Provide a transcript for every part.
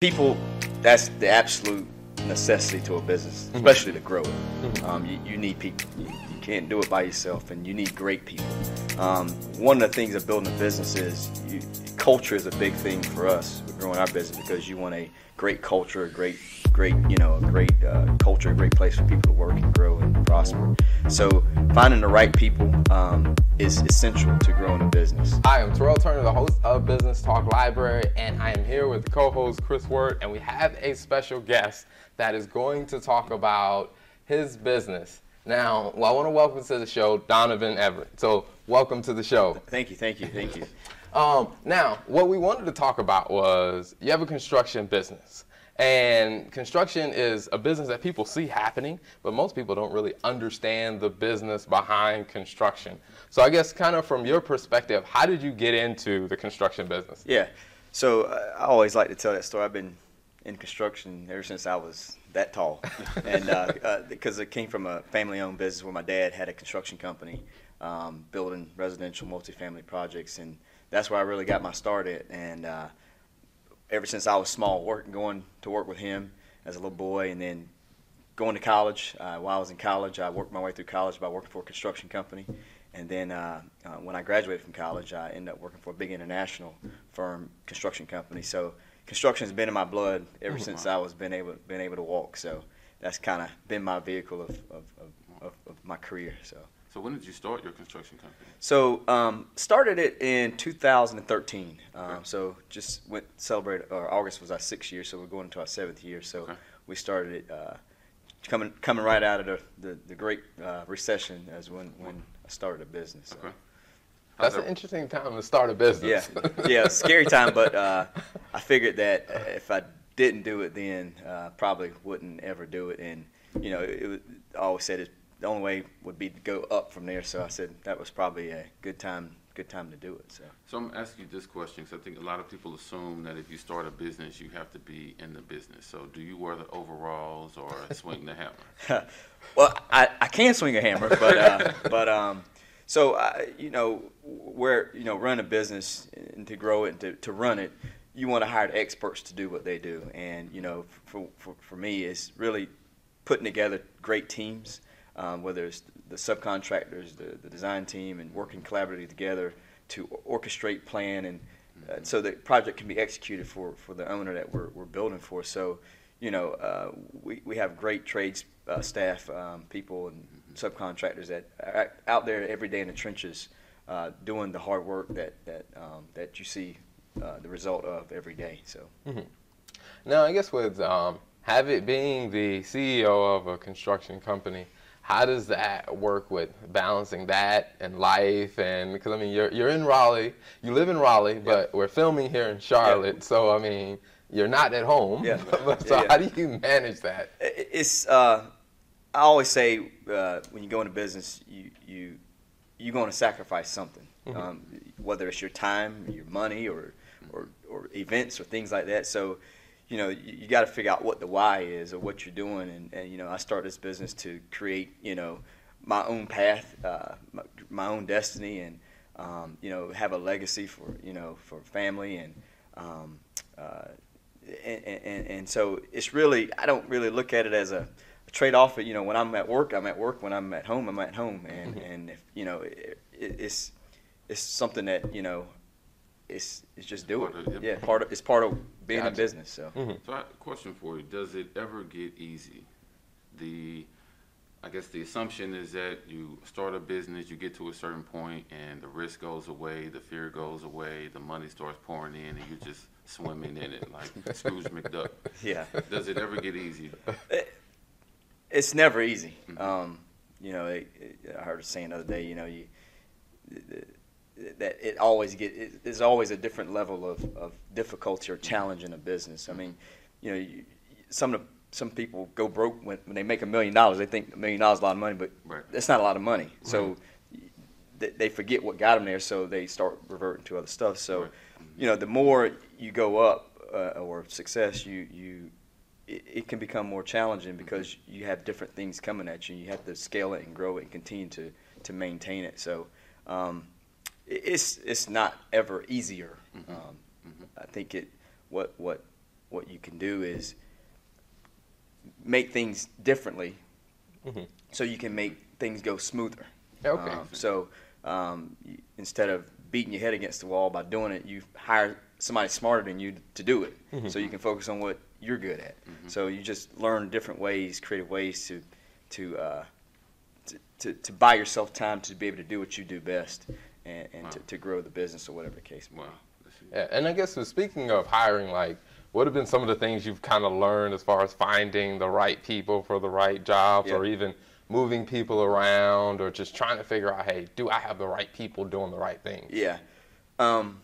people, that's the absolute necessity to a business, Mm-hmm. especially to grow it. Um, you, you need people. You, you can't do it by yourself, and you need great people. Um, one of the things of building a business is you, culture is a big thing for us growing our business because you want a great culture, a great, great, you know, a great uh, culture, a great place for people to work and grow and prosper. So finding the right people um, is essential to growing a business. I am Terrell Turner, the host of Business Talk Library, and I am here with co-host Chris Word, and we have a special guest that is going to talk about his business. Now, well, I want to welcome to the show Donovan Everett. So, welcome to the show. Thank you, thank you, thank you. Um, now, what we wanted to talk about was you have a construction business. And construction is a business that people see happening, but most people don't really understand the business behind construction. So, I guess, kind of from your perspective, how did you get into the construction business? Yeah. So uh, I always like to tell that story. I've been in construction ever since I was that tall, and uh, uh, because it came from a family-owned business where my dad had a construction company, um, building residential multifamily projects, and that's where I really got my start at. And uh, ever since I was small, working going to work with him as a little boy, and then going to college. Uh, while I was in college, I worked my way through college by working for a construction company. And then uh, uh, when I graduated from college, I ended up working for a big international firm construction company. So construction has been in my blood ever since I was been able been able to walk. So that's kind of been my vehicle of, of, of, of, of my career. So. So when did you start your construction company? So um, started it in 2013. Um, Okay. So just went celebrated. Or August was our sixth year, so we're going into our seventh year. So Okay. we started it uh, coming coming right out of the the, the great uh, recession as when when I started a business. So. Okay. That's How's an interesting time to start a business. yeah, yeah, scary time, but uh, I figured that uh, if I didn't do it then, uh, probably wouldn't ever do it. And you know, it, was, I always said it, the only way would be to go up from there. So I said that was probably a good time, good time to do it. So. So I'm asking you this question because I think a lot of people assume that if you start a business, you have to be in the business. So do you wear the overalls or swing the hammer? well, I, I can swing a hammer, but uh, but um, so I, you know where you know run a business and to grow it and to, to run it, you want to hire experts to do what they do, and you know for for, for me it's really putting together great teams, um, whether it's the subcontractors, the, the design team, and working collaboratively together to orchestrate, plan, and uh, so the project can be executed for, for the owner that we're, we're building for. So, you know, uh, we, we have great trades uh, staff, um, people, and subcontractors that are out there every day in the trenches uh, doing the hard work that, that, um, that you see uh, the result of every day. So. Now, I guess with um, have it being the CEO of a construction company, how does that work with balancing that and life? And because I mean, you're you're in Raleigh, you live in Raleigh, but we're filming here in Charlotte, so I mean, you're not at home. Yeah. so Yeah, yeah. how do you manage that? It's uh, I always say uh, when you go into business, you you you're going to sacrifice something, um, whether it's your time, your money, or or or events or things like that. So. You know, you, you got to figure out what the why is or what you're doing, and, and you know, I started this business to create, you know, my own path, uh, my, my own destiny, and um, you know, have a legacy for you know for family and um, uh, and, and, and so it's really I don't really look at it as a, a trade off. You know, when I'm at work, I'm at work. When I'm at home, I'm at home. And and if you know, it, it, it's it's something that you know, it's it's just do it. Yeah, part of it's part of being Gotcha. in business. So So I have a question for you. Does it ever get easy? The, I guess the assumption is that you start a business, you get to a certain point, and the risk goes away, the fear goes away, the money starts pouring in, and you're just swimming in it like Scrooge McDuck. yeah, Does it ever get easy? it's never easy. Mhm. Um, you know, it, it, I heard a saying the other day. You know, you that it always get it, there's always a different level of, of difficulty or challenge in a business. I mean, you know, you, some of the, some people go broke when, when they make a million dollars. They think a million dollars is a lot of money, but Right. that's not a lot of money. So they, they forget what got them there, so they start reverting to other stuff. So, Right. you know, the more you go up uh, or success, you you it, it can become more challenging because you have different things coming at you. You have to scale it and grow it and continue to to maintain it. So, um, it's it's not ever easier. Mhm. Um, Mhm. I think it what what what you can do is make things differently, Mhm. so you can make things go smoother. Okay. Um, so um, instead of beating your head against the wall by doing it, you hire somebody smarter than you to do it, so you can focus on what you're good at. So you just learn different ways, creative ways to to, uh, to to to buy yourself time to be able to do what you do best, and, and to, Wow. to grow the business or whatever the case. may be. Wow. That's- Yeah, and I guess so speaking of hiring, like, what have been some of the things you've kind of learned as far as finding the right people for the right jobs, Yeah. or even moving people around, or just trying to figure out, hey, do I have the right people doing the right things? Yeah. Um,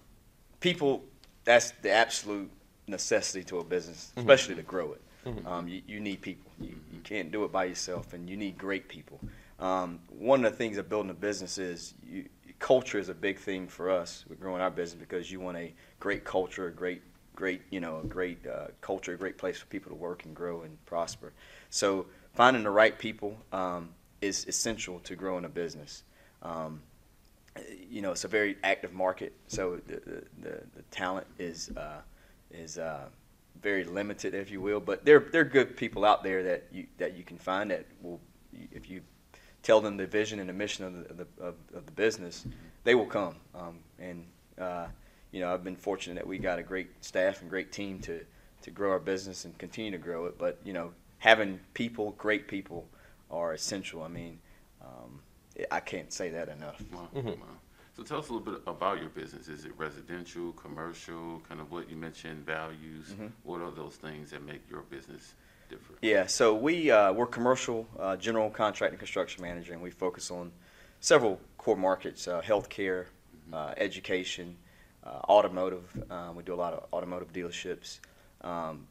people, that's the absolute necessity to a business, especially to grow it. Um, you, you need people. You, you can't do it by yourself, and you need great people. Um, one of the things of building a business is you, culture is a big thing for us. We're growing our business because you want a great culture, a great, great, you know, a great uh, culture, a great place for people to work and grow and prosper. So finding the right people um, is essential to growing a business. Um, you know, it's a very active market, so the the, the, talent is uh, is uh, very limited, if you will. But there there are good people out there that you that you can find that will, if you tell them the vision and the mission of the of the, of, of the business, they will come. Um, and uh, you know, I've been fortunate that we got a great staff and great team to to grow our business and continue to grow it. But you know, having people, great people, are essential. I mean. Um, I can't say that enough. Wow. Mhm. Wow. So tell us a little bit about your business. Is it residential, commercial, kind of what you mentioned, values? Mhm. What are those things that make your business different? Yeah, so we uh, we're commercial uh, general contracting and construction manager, and we focus on several core markets: uh, healthcare, uh, education, uh, automotive. Um, we do a lot of automotive dealerships, um,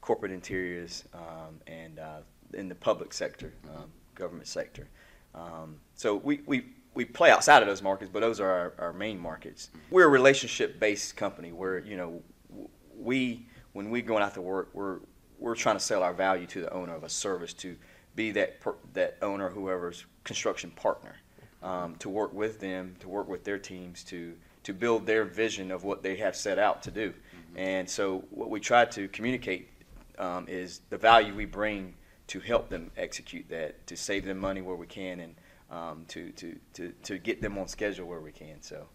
corporate interiors, um, and uh, in the public sector, um, government sector. Um, so we, we we play outside of those markets, but those are our, our main markets. We're a relationship-based company where you know we when we going out to work, we're we're trying to sell our value to the owner of a service to be that per, that owner, whoever's construction partner, um, to work with them, to work with their teams, to to build their vision of what they have set out to do. And so what we try to communicate um, is the value we bring to help them execute that, to save them money where we can, and um, to, to, to, to get them on schedule where we can. So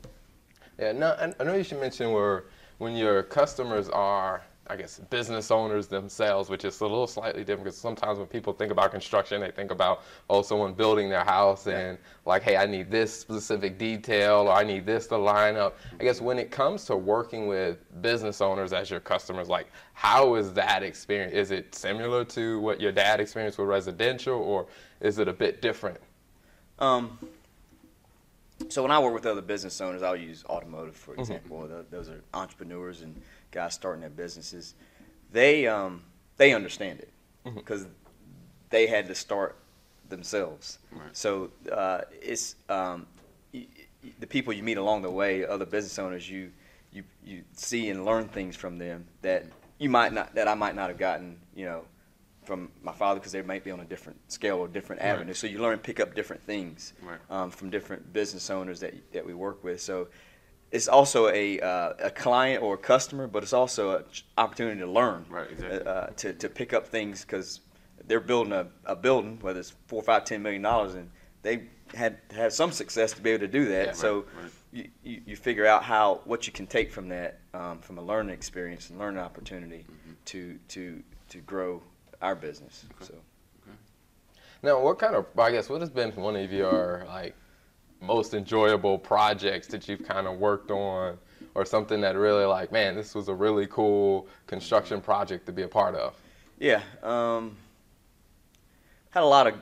Yeah, no, I- I know you should mention where when your customers are, I guess, business owners themselves, which is a little slightly different because sometimes when people think about construction, they think about, oh, someone building their house and like, hey, I need this specific detail or I need this to line up. I guess when it comes to working with business owners as your customers, like, how is that experience? Is it similar to what your dad experienced with residential or is it a bit different? Um, so when I work with other business owners, I'll use automotive for example. Th Those are entrepreneurs and guys starting their businesses. They um, they understand it because they had to start themselves. Right. So uh, it's um, y- y- the people you meet along the way, other business owners, you you you see and learn things from them that you might not that I might not have gotten, you know, from my father because they might be on a different scale or different Right. avenue. So you learn pick up different things Right. um, from different business owners that that we work with. So it's also a uh, a client or a customer, but it's also an opportunity to learn, Right, exactly. uh, to to pick up things because they're building a, a building, whether it's four, five, ten million dollars, and they had had some success to be able to do that. Yeah, so right, right. You, you, you figure out how what you can take from that um, from a learning experience and learning opportunity Mm-hmm. to to to grow our business. So Now, what kind of, I guess, what has been one of your like most enjoyable projects that you've kind of worked on, or something that really like, man, this was a really cool construction project to be a part of? yeah, um, had a lot of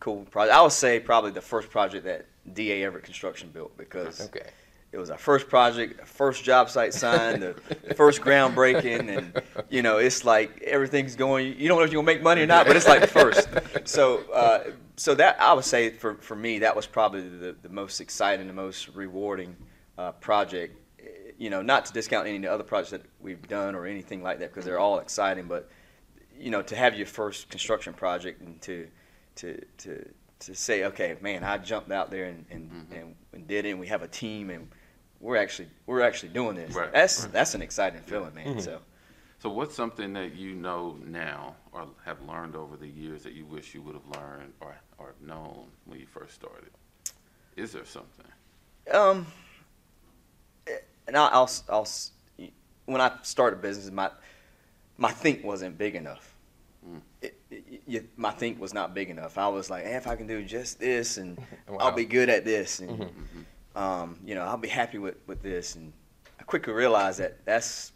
cool projects. I would say probably the first project that DA Everett Construction built because Okay. It was our first project, first job site signed, the first groundbreaking, and you know it's like everything's going. You don't know if you're gonna make money or not, but it's like the first. So, uh, so that I would say for for me that was probably the the most exciting, the most rewarding uh, project. You know, not to discount any of the other projects that we've done or anything like that because they're all exciting, but you know, to have your first construction project and to to to to say, okay, man, I jumped out there and and, Mhm. and, and did it. and We have a team, and we're actually we're actually doing this. Right, That's right. that's an exciting feeling, man. Mhm. So So what's something that you know now or have learned over the years that you wish you would have learned or, or known when you first started? Is there something? Um, and I'll, I'll, I'll, when I started business, my my think wasn't big enough. Mm. It, it, it, my think was not big enough. I was like, hey, if I can do just this, and Wow. I'll be good at this, and Mhm. Um, you know, I'll be happy with, with this. And I quickly realized that that's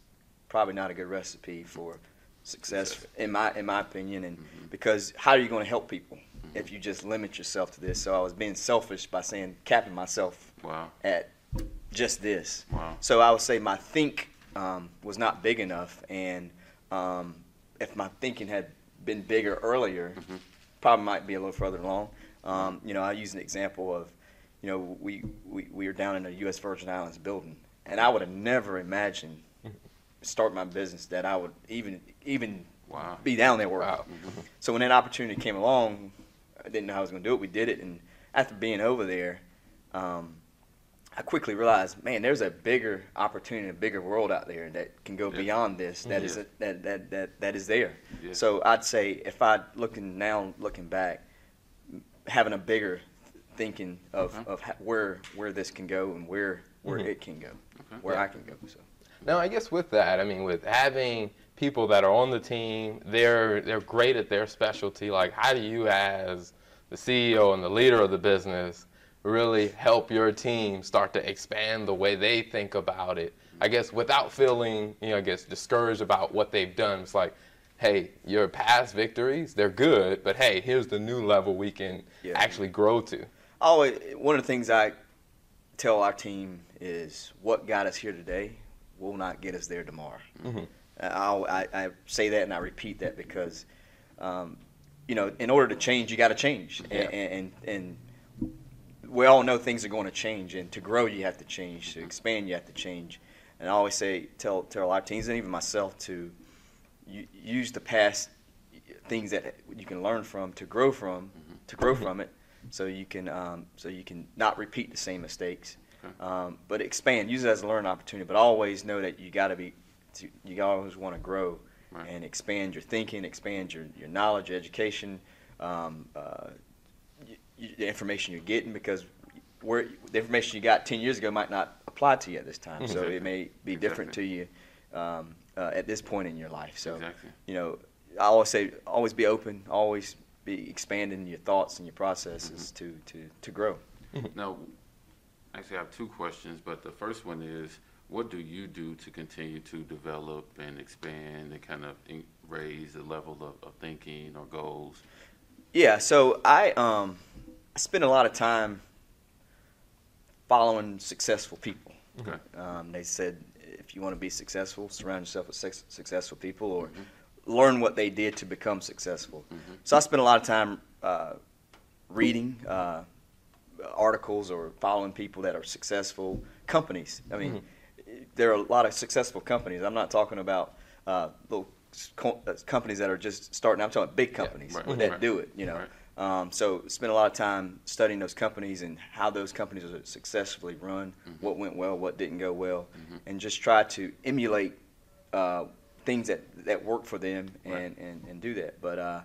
probably not a good recipe for success, Success. in my in my opinion. And Mhm. because how are you going to help people if you just limit yourself to this? So I was being selfish by saying capping myself Wow. at just this. Wow. So I would say my think um, was not big enough, and um, if my thinking had been bigger earlier, Mhm. probably might be a little further along. Um, you know, I use an example of, you know, we, we, we were down in the U.S. Virgin Islands building, and I would have never imagined start my business that I would even even Wow. be down there working. Wow. So when that opportunity came along, I didn't know how I was going to do it. We did it, and after being over there, um, I quickly realized, man, there's a bigger opportunity, a bigger world out there that can go Yeah. beyond this. That is Yeah. a, that, that that that is there. Yeah. So I'd say if I looking now, looking back, having a bigger thinking of, Okay. of ha- where where this can go and where where Mhm. it can go, Okay. where I can go. So. Now, I guess with that, I mean, with having people that are on the team, they're they're great at their specialty. Like, how do you, as the CEO and the leader of the business, really help your team start to expand the way they think about it? I guess without feeling, you know, I guess discouraged about what they've done. It's like, hey, your past victories, they're good, but hey, here's the new level we can Yeah. actually grow to. Always one of the things I tell our team is what got us here today will not get us there tomorrow. Mhm. I'll, I, I say that and I repeat that because, um, you know, in order to change, you got to change, Yeah. and, and and we all know things are going to change, and to grow you have to change, to expand you have to change, and I always say tell tell our teams and even myself to use the past things that you can learn from to grow from to grow from it so you can um, so you can not repeat the same mistakes Okay. um, but expand use it as a learning opportunity but always know that you got to be you always want to grow Right. and expand your thinking expand your, your knowledge your education um, uh, y- y- the information you're getting because where the information you got 10 years ago might not apply to you at this time so it may be different to you um, uh, at this point in your life so Exactly. you know, I always say, always be open, always be expanding your thoughts and your processes to, to, to grow. Now, actually, I have two questions, but the first one is, what do you do to continue to develop and expand and kind of in- raise the level of, of thinking or goals? Yeah, so I um, I spend a lot of time following successful people. Okay. Um, they said if you want to be successful, surround yourself with suc successful people or Mm-hmm. Learn what they did to become successful. Mhm. So I spend a lot of time uh, reading uh, articles or following people that are successful companies. I mean, there are a lot of successful companies. I'm not talking about uh, little co- uh, companies that are just starting. I'm talking about big companies right, that right. do it. You know, Right. um, so spend a lot of time studying those companies and how those companies are successfully run, Mm-hmm. what went well, what didn't go well, and just try to emulate uh, things that, that work for them and, Right. and, and do that. But uh,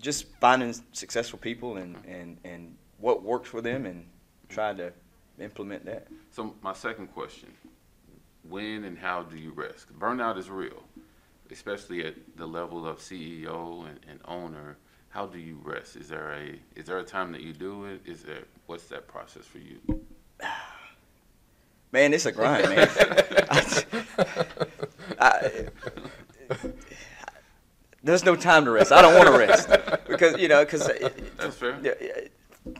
just finding successful people and, and, and what works for them and try to implement that. So my second question, when and how do you rest? Burnout is real, especially at the level of CEO and, and owner. How do you rest? Is there a is there a time that you do it? Is there what's that process for you? Man, it's a grind, man. I, there's no time to rest. I don't want to rest because you know because That's fair.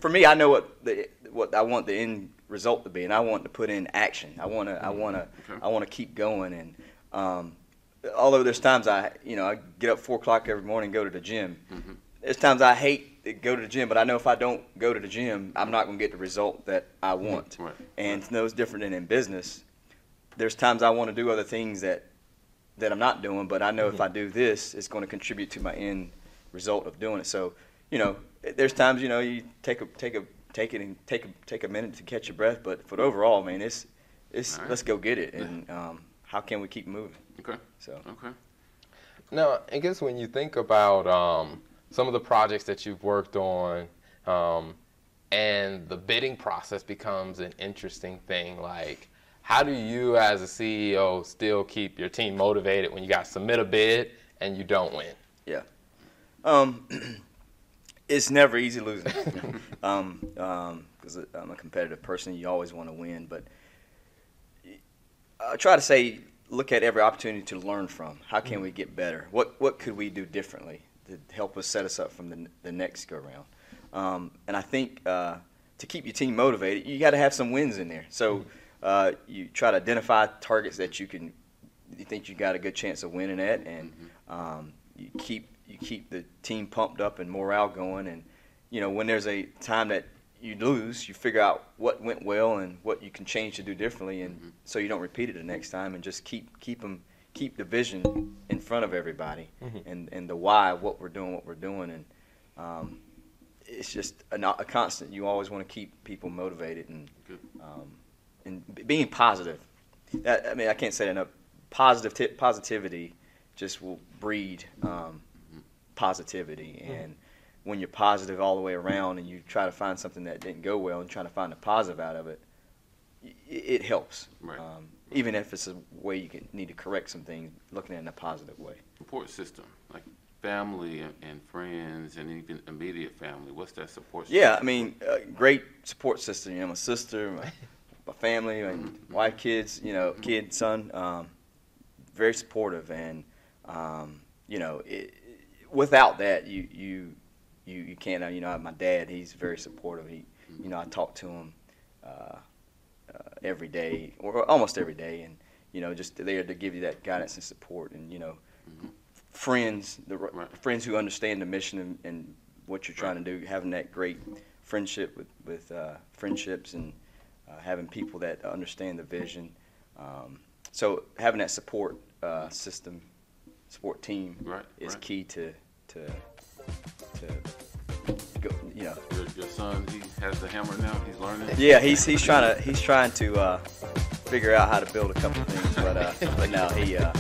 for me, I know what the what I want the end result to be, and I want to put in action. I want to I want to Okay. I want to keep going, and um, although there's times I you know I get up four o'clock every morning and go to the gym. Mhm. There's times I hate to go to the gym, but I know if I don't go to the gym, I'm not going to get the result that I want. Right. And it's no different than in business. There's times I want to do other things that that I'm not doing, but I know if I do this, it's going to contribute to my end result of doing it. So, you know, there's times you know you take a take a take it and take a take a minute to catch your breath, but for the overall, man, it's it's All right. let's go get it, and um, how can we keep moving? Okay. So Okay. Now, I guess when you think about um, some of the projects that you've worked on, um, and the bidding process becomes an interesting thing. Like, how do you, as a CEO, still keep your team motivated when you got to submit a bid and you don't win? Yeah. Um, it's never easy losing. um, because um, I'm a competitive person, you always want to win. But I try to say, look at every opportunity to learn from. How can we get better? What what could we do differently to help us set us up from the, the next go round? Um, and I think uh, to keep your team motivated, you got to have some wins in there. So uh, you try to identify targets that you can, you think you got a good chance of winning at, and um, you keep you keep the team pumped up and morale going. And you know when there's a time that you lose, you figure out what went well and what you can change to do differently, and mm-hmm. so you don't repeat it the next time, and just keep keep them keep the vision in front of everybody, mm-hmm. and and the why, of what we're doing, what we're doing, and um, it's just a, a, constant. You always want to keep people motivated and um, and being positive. That, I mean, I can't say that enough. Positive t- positivity just will breed um, positivity mm-hmm. and when you're positive all the way around and you try to find something that didn't go well and trying to find a positive out of it, it, helps. Right. Um, even if it's a way you can need to correct some things, looking at it in a positive way. Support system, like family and, and friends and even immediate family. What's that support system? Yeah, I mean, uh, great support system. You know, my sister, my, my family, my wife, kids. You know, kid, son, um, very supportive, and um, you know, it, without that, you you you you can't. You know, my dad, he's very supportive. He, you know, I talk to him uh, uh, every day or almost every day, and you know, just there to give you that guidance and support, and you know, mm-hmm. friends, the right. friends who understand the mission and, and what you're trying right. to do, having that great friendship with with uh, friendships and having people that understand the vision. Um, so having that support uh, system, support team, right, is key to to to go, you know. Your, your, son, he has the hammer now. He's learning. Yeah, he's he's trying to he's trying to uh, figure out how to build a couple things, but uh, but now he uh,